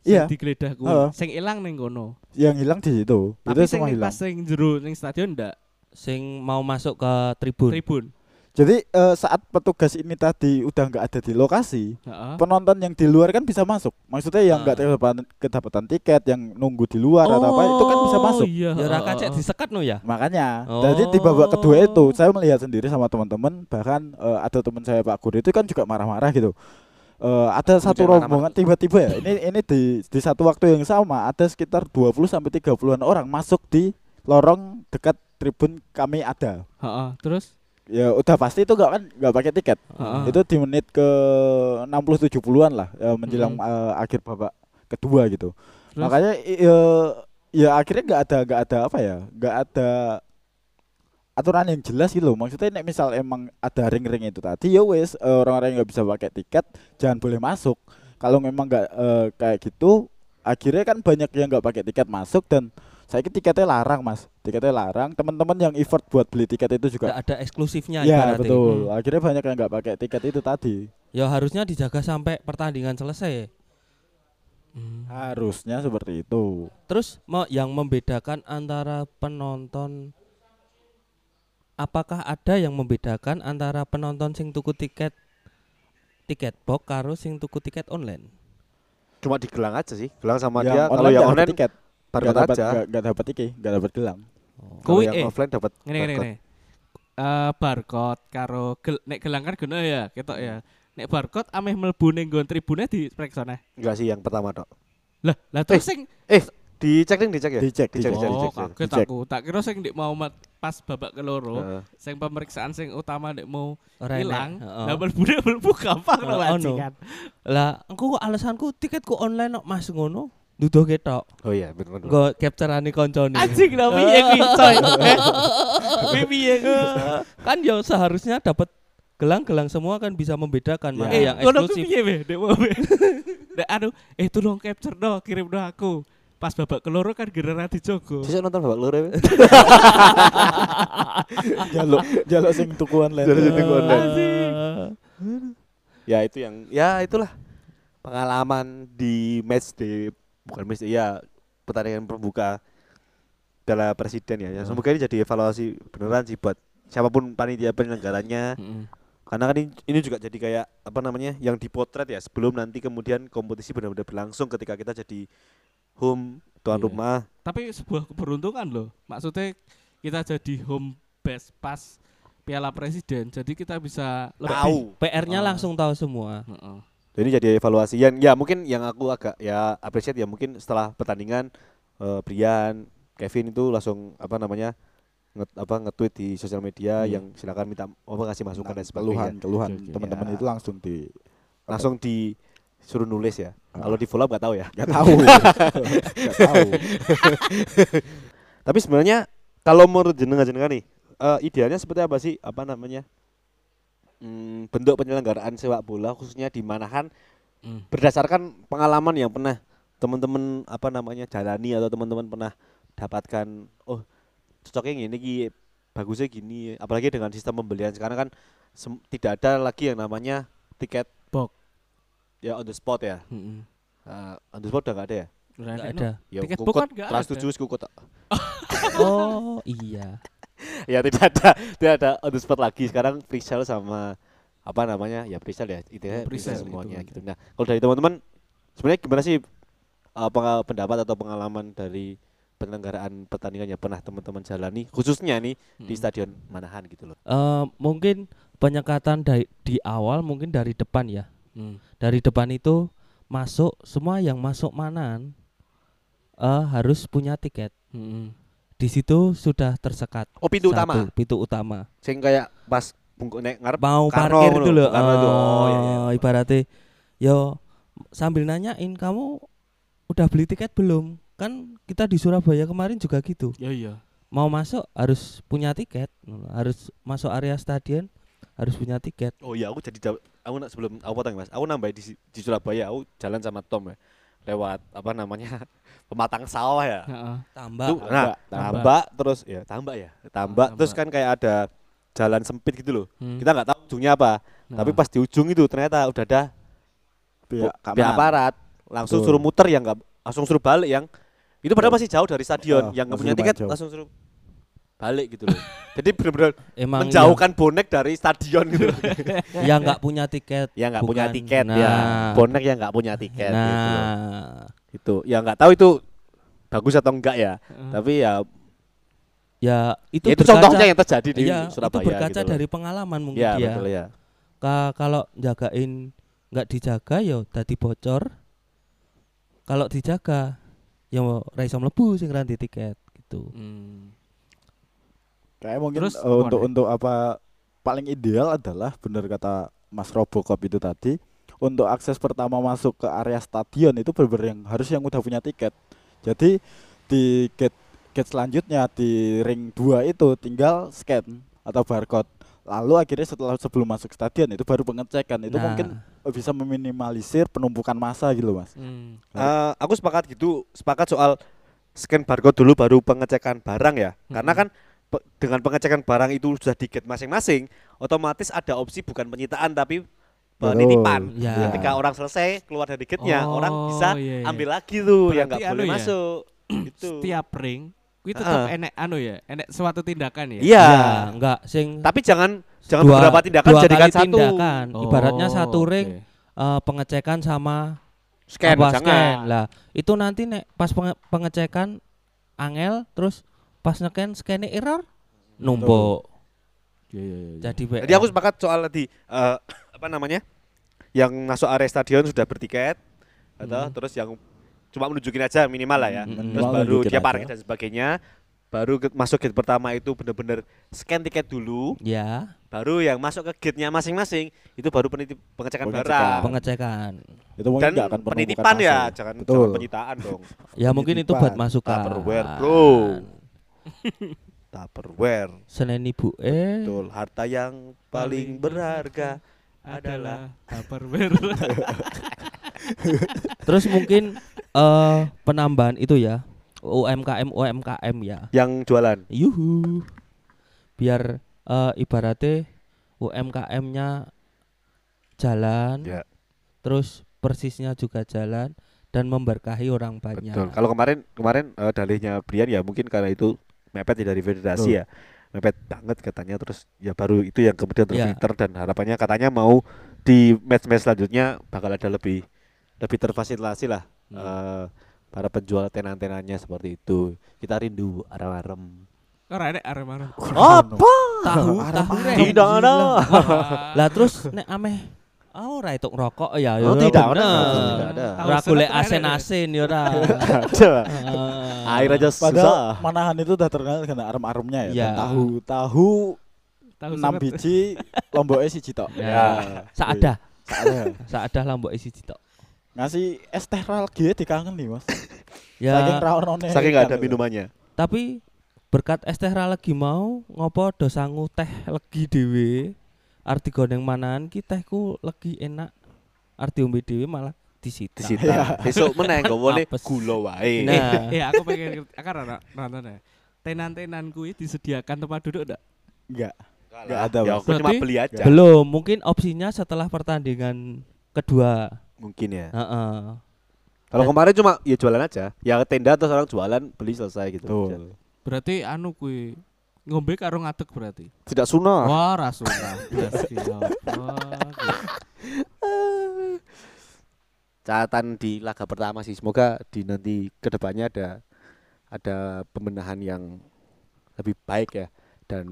Iya. Sing digeledah kuwi. Sing ilang ning kono. Yang hilang di situ. Tapi itu sing semua hilang. pas sing jero ning stadion ndak Sing mau masuk ke tribun. tribun. Jadi eh, saat petugas ini tadi udah nggak ada di lokasi, Heeh. penonton yang di luar kan bisa masuk. Maksudnya yang nggak Ah. kedapatan, kedapatan tiket, yang nunggu di luar atau apa itu kan bisa masuk. Iya. Ya kacek heeh. disekat no ya. Makanya, Oh. jadi di babak kedua itu saya melihat sendiri sama teman-teman, bahkan eh, ada teman saya Pak Guru itu kan juga marah-marah gitu. Eh, ada satu marah-marah. rombongan tiba-tiba ya, ini ini di di satu waktu yang sama ada sekitar 20 sampai 30-an orang masuk di lorong dekat tribun kami ada. Heeh. Terus Ya udah pasti itu nggak kan nggak pakai tiket. Heeh. Itu di menit ke 60 70-an lah ya, menjelang Mm-mm. eh, akhir babak kedua gitu. Terus? Makanya eh, ya akhirnya nggak ada nggak ada apa ya? nggak ada aturan yang jelas gitu loh. Maksudnya nek misal emang ada ring-ring itu tadi ya wes eh, orang-orang yang nggak bisa pakai tiket jangan boleh masuk. Kalau memang nggak eh, kayak gitu akhirnya kan banyak yang nggak pakai tiket masuk dan saya tiketnya larang mas tiketnya larang teman-teman yang effort buat beli tiket itu juga Nggak ada eksklusifnya Ya ibaratnya. betul. Hmm. Akhirnya banyak yang nggak pakai tiket itu tadi. Ya harusnya dijaga sampai pertandingan selesai. Hmm. Harusnya seperti itu. Terus mau yang membedakan antara penonton apakah ada yang membedakan antara penonton sing tuku tiket tiket box karo sing tuku tiket online? Cuma di gelang aja sih. Gelang sama Yang dia kalau yang online tiket, nggak barcode dapat aja. nggak- nggak dapat tiket, nggak dapat gelang. Kalau Kuwi yang eh offline dapat ngene ngene ngene. Eh barcode karo gel, nek gelang kan guna ya, ketok ya. Nek barcode ameh mlebu ning nggon tribune di preksone. Enggak sih yang pertama, Dok. Lah, lah terus sing Dicek ding, dicek ya? Dicek, Dicek, dicek. dicek, Oh, dicek. kaget dicek. aku. Tak kira sing ndek mau mat- pas babak keloro, Heeh. sing pemeriksaan sing utama ndek mau hilang. Lah mlebu mlebu gampang lho Oh, kan. Lah, engko alasanku tiketku online kok Mas ngono. Duduh ketok. Oh iya, bener bener. Nggo captureane koncone. Anjing lho piye kuwi coy. Piye kan ya seharusnya dapat gelang-gelang semua kan bisa membedakan Ya. mana Eh, yang eksklusif. piye weh, Dek mau anu, eh tolong capture dong, kirim dong aku. Pas babak keloro kan gara dijogo. Sesuk nonton babak loro ya. Jaluk, jaluk sing tuku online. Jaluk sing tuku online. Eh, Ya itu yang ya itulah pengalaman di match di bukan match ya pertandingan pembuka Piala Presiden ya. Ya, Semoga ini jadi evaluasi beneran sih buat siapa pun panitia penyelenggaranya. Karena kan ini, ini juga jadi kayak apa namanya yang dipotret ya sebelum nanti kemudian kompetisi benar-benar berlangsung ketika kita jadi home tuan Iya. rumah. Tapi sebuah keberuntungan loh. Maksudnya kita jadi home base pas Piala Presiden. Jadi kita bisa lebih Tahu. PR-nya Ah. langsung tahu semua. Heeh. Jadi jadi evaluasi yang ya mungkin yang aku agak ya appreciate ya mungkin setelah pertandingan eh, Brian, Kevin itu langsung apa namanya nge, apa nge-tweet di sosial media Hmm. yang silakan minta apa ngasih masukan dan Tentang sebagainya. keluhan, keluhan teman-teman Ya. itu langsung di Langsung disuruh nulis ya. Ah. Kalau di follow up gak tahu ya. nggak tahu. Nggak tahu. Tapi sebenarnya kalau menurut jenengan jenengan nih eh, idealnya seperti apa sih apa namanya Hmm, bentuk penyelenggaraan sepak bola khususnya di Manahan Hmm. berdasarkan pengalaman yang pernah teman-teman apa namanya jalani atau teman-teman pernah dapatkan oh cocoknya gini ki bagusnya gini apalagi dengan sistem pembelian sekarang kan sem- tidak ada lagi yang namanya tiket Box. ya on the spot ya Heeh. Eh, on the spot udah nggak ada ya enak, ada. ya Tiket kukut, box kan nggak kelas ada. tujuh wis kukut tak. Oh, iya. ya tidak ada tidak ada on the spot lagi sekarang free sale sama apa namanya ya free sale ya intinya free sale Pre-sale semuanya itu. gitu nah kalau dari teman-teman sebenarnya gimana sih apa pendapat atau pengalaman dari penyelenggaraan pertandingan yang pernah teman-teman jalani khususnya nih di Mm. stadion Manahan gitu loh Eh, mungkin penyekatan dari di awal mungkin dari depan ya. Hmm. Dari depan itu masuk semua yang masuk manan eh harus punya tiket. Heeh. Di situ sudah tersekat. oh pintu satu, utama Pintu utama. sing kayak pas bungkuk nek ngarep Mau Karno parkir itu loh. Karno itu. Oh, iya, iya. eh, ibaratnya yo sambil nanyain kamu udah beli tiket belum? Kan kita di Surabaya kemarin juga gitu. Ya iya. Mau masuk harus punya tiket, harus masuk area stadion harus punya tiket. oh iya aku jadi aku nak sebelum aku potong mas aku nambah di, di Surabaya aku jalan sama Tom ya lewat apa namanya pematang sawah ya Heeh. Tambah Tuh, nah, tambak. tambak terus ya tambak ya tambak terus tambak. kan kayak ada jalan sempit gitu loh Hmm. kita nggak tahu ujungnya apa Tapi Nah. pas di ujung itu ternyata udah ada pihak pihak aparat langsung Betul. suruh muter yang nggak langsung suruh balik yang itu padahal masih jauh dari stadion Ya, yang nggak punya tiket jauh. langsung suruh balik gitu loh. Jadi benar-benar Emang menjauhkan bonek dari stadion gitu. loh. yang, nggak punya tiket. yang nggak punya tiket Nah. ya, bonek yang nggak punya tiket gitu. Nah, Itu ya nggak tahu itu bagus atau enggak ya. Heeh. Tapi ya ya itu, itu, itu berkaca- contohnya yang terjadi di Iya, Surabaya itu berkaca gitu loh. dari pengalaman mungkin ya, dia. betul ya. Ka- kalau jagain nggak dijaga ya dadi bocor. Kalau dijaga ya ra iso mlebu sing ranti tiket gitu. Hmm. Kayak mungkin Terus, eh, untuk Wan, untuk apa paling ideal adalah benar kata Mas Robocop itu tadi untuk akses pertama masuk ke area stadion itu benar yang harus yang udah punya tiket. Jadi di gate gate selanjutnya di ring 2 itu tinggal scan atau barcode. Lalu akhirnya setelah sebelum masuk stadion itu baru pengecekan. Itu Nah, mungkin bisa meminimalisir penumpukan massa gitu, Mas. Hmm. Eh, aku sepakat gitu, sepakat soal scan barcode dulu baru pengecekan barang ya. Karena Mm-mm. kan dengan pengecekan barang itu sudah di gate masing-masing, otomatis ada opsi bukan penyitaan tapi penitipan. Ya. Ketika orang selesai keluar dari gate-nya, orang Oh, bisa iya, iya. ambil lagi tuh yang Berarti nggak anu boleh ya? masuk. itu. Setiap ring kuwi tetep Heeh. enek anu ya, enek suatu tindakan ya. Iya. ya, enggak sing Tapi jangan jangan dua- beberapa tindakan dua jadikan kali satu. tindakan. Oh, Ibaratnya satu ring eh, pengecekan sama Scan, apa, jangan. scan. Lah, itu nanti nek pas penge- pengecekan angel terus pas neken scan error numpuk. Iya, iya, iya. Jadi Jadi aku sepakat soal tadi eh, apa namanya? Yang masuk area stadion sudah bertiket atau Hmm. terus yang cuma menunjukin aja minimal lah ya. Hmm, Terus baru dia aja. parkir dan sebagainya. Baru ke- masuk gate pertama itu bener-bener scan tiket dulu, ya baru yang masuk ke gate-nya masing-masing itu baru penitip pengecekan Pengecekan. barang. pengecekan. Itu mungkin Dan nggak akan penitipan ya, jangan Betul. jangan penyitaan dong. Ya mungkin itu buat masukan. Tupperware, bro. Tupperware. Senin ibu eh Betul, harta yang paling berharga adalah Tupperware. terus mungkin eh penambahan itu ya UMKM UMKM ya. yang jualan. Yuhu. Biar eh ibaratnya UMKM-nya jalan, Ya. terus persisnya juga jalan dan memberkahi orang banyak. Betul. Kalau kemarin kemarin eh, dalihnya Brian ya mungkin karena itu mepet ya dari federasi Betul. ya. Mepet banget katanya terus ya baru itu yang kemudian Ya. terfilter dan harapannya katanya mau di match-match selanjutnya bakal ada lebih lebih terfasilitasi lah Hmm. eh, para penjual tenan-tenannya seperti itu. Kita rindu arem-arem. Ora enek arem-arem. Apa? Tahu, tahu. Tidak ada. Lah terus nek ameh Oh, ora itu ngerokok ya. Oh, ya tidak ada. Tidak ada. Ora golek asin-asin ya ora. Ada. Air aja Padahal susah. manahan itu udah terkenal dengan arem-aremnya ya. Dan Tahu tahu Tahu 6 serat. biji lomboknya siji tok. Ya. Saadah, Saada. saadah lambok isi tok. Ngasih es teh lagi dikangen nih, Mas. Ya. Saking raonone. Saking nggak ada minumannya. Tapi berkat es teh ra lagi mau ngopo do sangu teh legi dhewe. Arti goneng manahan ki tehku legi enak. Arti ombe dhewe malah disita. Disita. Besok meneh Apes. gula wae. Nah. Eh, aku pengen akan ora nonton ya. Tenan-tenan kuwi disediakan tempat duduk enggak? Enggak. Enggak ada, Ya aku cuma beli aja. Belum, mungkin opsinya setelah pertandingan kedua. Mungkin ya. Heeh. Kalau kemarin cuma ya jualan aja. Ya tenda terus orang jualan beli selesai gitu. Betul. Berarti anu kuwi ngombe karo ngadeg berarti. Tidak sunah. Wah, ra sunah. Ya. Catatan di laga pertama sih. Semoga di nanti ke depannya ada ada pembenahan yang lebih baik ya dan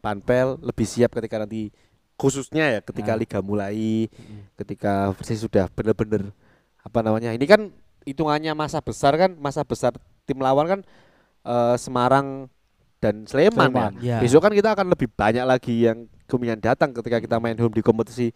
Panpel lebih siap ketika nanti khususnya ya ketika Nah. liga mulai, ketika Persis sudah benar-benar apa namanya ini kan hitungannya masa besar kan masa besar tim lawan kan eh, Semarang dan Sleman, Sleman. ya. Ya. Besok kan kita akan lebih banyak lagi yang kemungkinan datang ketika kita main home di kompetisi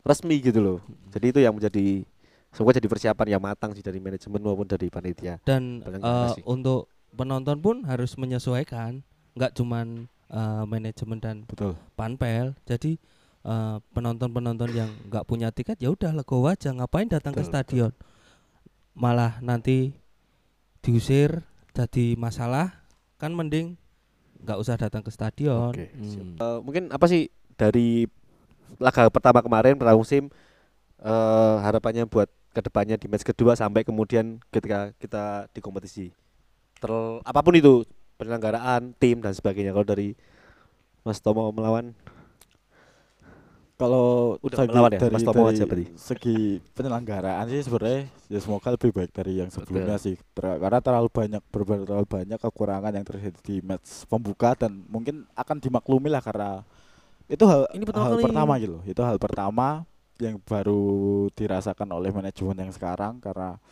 resmi gitu loh. Jadi itu yang menjadi semoga jadi persiapan yang matang sih dari manajemen maupun dari panitia. Dan sih. untuk penonton pun harus menyesuaikan, nggak cuman eh, manajemen dan Betul. panpel. Jadi eh, penonton-penonton yang nggak punya tiket ya udah legowo aja, ngapain datang ke Betul, stadion? Malah nanti diusir jadi masalah, kan mending nggak usah datang ke stadion. Oke, Hmm. Eh, mungkin apa sih dari laga pertama kemarin pramusim eh harapannya buat ke depannya di match kedua sampai kemudian ketika kita di kompetisi ter apa pun itu penyelenggaraan tim dan sebagainya kalau dari Mas Tomo melawan Kalau Udah segi melawan ya, dari, Mas Tomo dari aja berarti. segi penyelenggaraan sih sebenarnya ya semoga lebih baik dari yang sebelumnya sih. Ter- karena terlalu banyak berber terlalu banyak kekurangan yang terjadi di match pembuka dan mungkin akan dimaklumi lah karena itu hal Ini pertama hal kali. pertama gitu loh. Itu hal pertama yang baru dirasakan oleh manajemen yang sekarang karena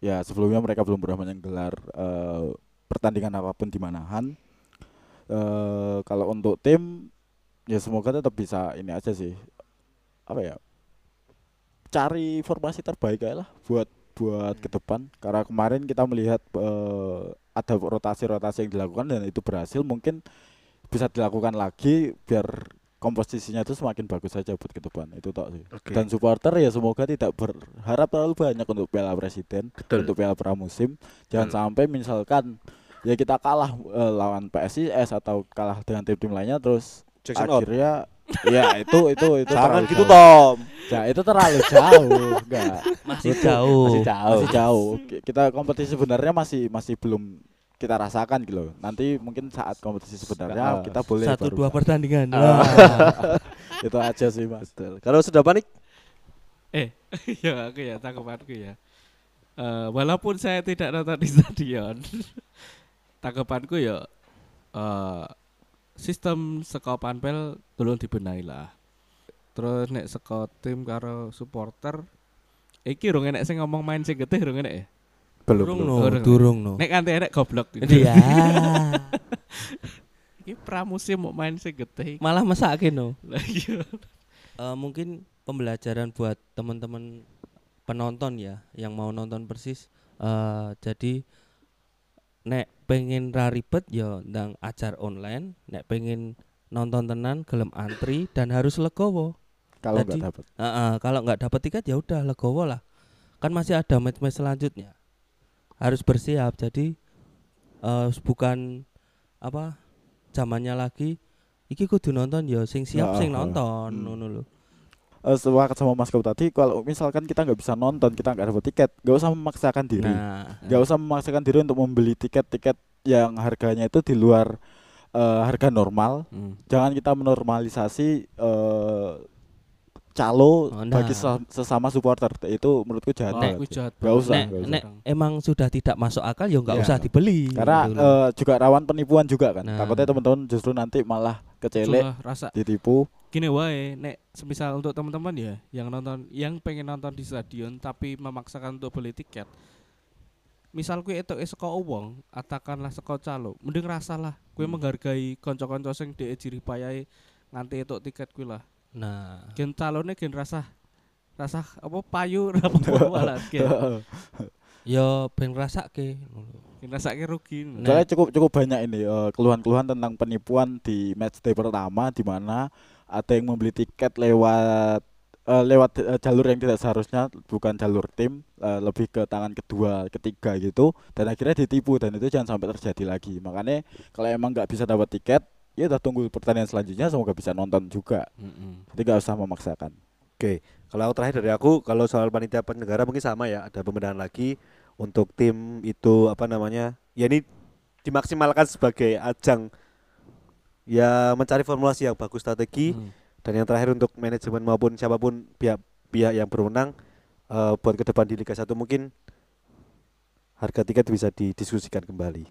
ya sebelumnya mereka belum pernah menggelar eh, pertandingan apa pun di Manahan. Eh kalau untuk tim ya semoga tetap bisa ini aja sih. Apa ya? Cari formasi terbaik aja lah buat buat ke depan. Karena kemarin kita melihat eh, ada rotasi-rotasi yang dilakukan dan itu berhasil. Mungkin bisa dilakukan lagi biar komposisinya itu semakin bagus saja buat ke depan. Itu tok sih. Oke. dan supporter ya semoga tidak berharap terlalu banyak untuk Piala Presiden Betul. untuk Piala Pramusim. Jangan Hmm. sampai misalkan ya kita kalah eh, lawan PSIS atau kalah dengan tim-tim lainnya terus Jackson out. akhirnya ya itu itu itu Jangan gitu jauh. Tom. Ya, itu terlalu jauh enggak Masih jauh. Masih jauh. masih jauh Ki- kita kompetisi sebenarnya masih masih belum kita rasakan gitu loh nanti mungkin saat kompetisi sebenarnya kita boleh Satu dua pertandingan. Ah. Itu aja sih mas Betul. Kalau sudah panik Eh, ya aku ya tanggapanku ya. Eh, walaupun saya tidak nonton di stadion, tanggapanku ya eh sistem saka panpel tolong dibenahi lah. Terus nek saka tim karo supporter iki rung enek sing ngomong main sing getih rung enek ya. Durung no, Durung. durung no. Nek kanthi enek goblok. Iya. Iki pramusim mau main sing getih. Malah mesake no. Lah iya. Eh, mungkin pembelajaran buat teman-teman penonton ya yang mau nonton persis eh jadi nek pengen ra ribet ya ndang ajar online nek pengen nonton tenan gelem antri dan harus legowo. Kalau nggak dapat Heeh, kalau nggak dapat tiket ya udah legowo lah. Kan masih ada match-match selanjutnya. Harus bersiap. Jadi eh bukan apa zamannya lagi iki kudu nonton ya sing siap sing Heeh. nonton Hmm. ngono lho Eh, sepakat sama Mas Kau tadi kalau misalkan kita nggak bisa nonton kita nggak dapat tiket nggak usah memaksakan diri nah nggak usah memaksakan diri untuk membeli tiket-tiket yang harganya itu di luar eh, harga normal Hmm. jangan kita menormalisasi eh, calo Oh, nah. bagi ses- sesama supporter itu menurutku jahat Oh, sih. jahat banget. usah, nek, nggak usah. nek emang sudah tidak masuk akal ya nggak Iya. usah dibeli karena gitu eh, juga rawan penipuan juga kan Nah. takutnya teman-teman justru nanti malah kecelek rasa ditipu gini wae nek semisal untuk teman-teman ya yang nonton yang pengen nonton di stadion tapi memaksakan untuk beli tiket misal kue itu saka uang katakanlah saka calo mending rasalah kue Hmm. menghargai konco-konco sing dhek jiri payai nganti itu tiket kue lah. Nah. Gen calone gen rasa rasa apa payu apa apa malah gen. Ya ben rasake gen rasake rugi. Nah. Soalnya cukup cukup banyak ini eh, keluhan-keluhan tentang penipuan di match day pertama di mana ada yang membeli tiket lewat eh, lewat eh, jalur yang tidak seharusnya bukan jalur tim eh, lebih ke tangan kedua ketiga gitu dan akhirnya ditipu dan itu jangan sampai terjadi lagi makanya kalau emang nggak bisa dapat tiket ya udah tunggu pertandingan selanjutnya semoga bisa nonton juga Mm-mm. jadi nggak usah memaksakan Oke, kalau terakhir dari aku, kalau soal panitia penyelenggara mungkin sama ya, ada pembenahan lagi untuk tim itu apa namanya? Ya ini dimaksimalkan sebagai ajang ya mencari formulasi yang bagus strategi Hmm. dan yang terakhir untuk manajemen maupun siapa pun pihak pihak yang berwenang eh, buat ke depan di Liga 1 mungkin harga tiket bisa didiskusikan kembali.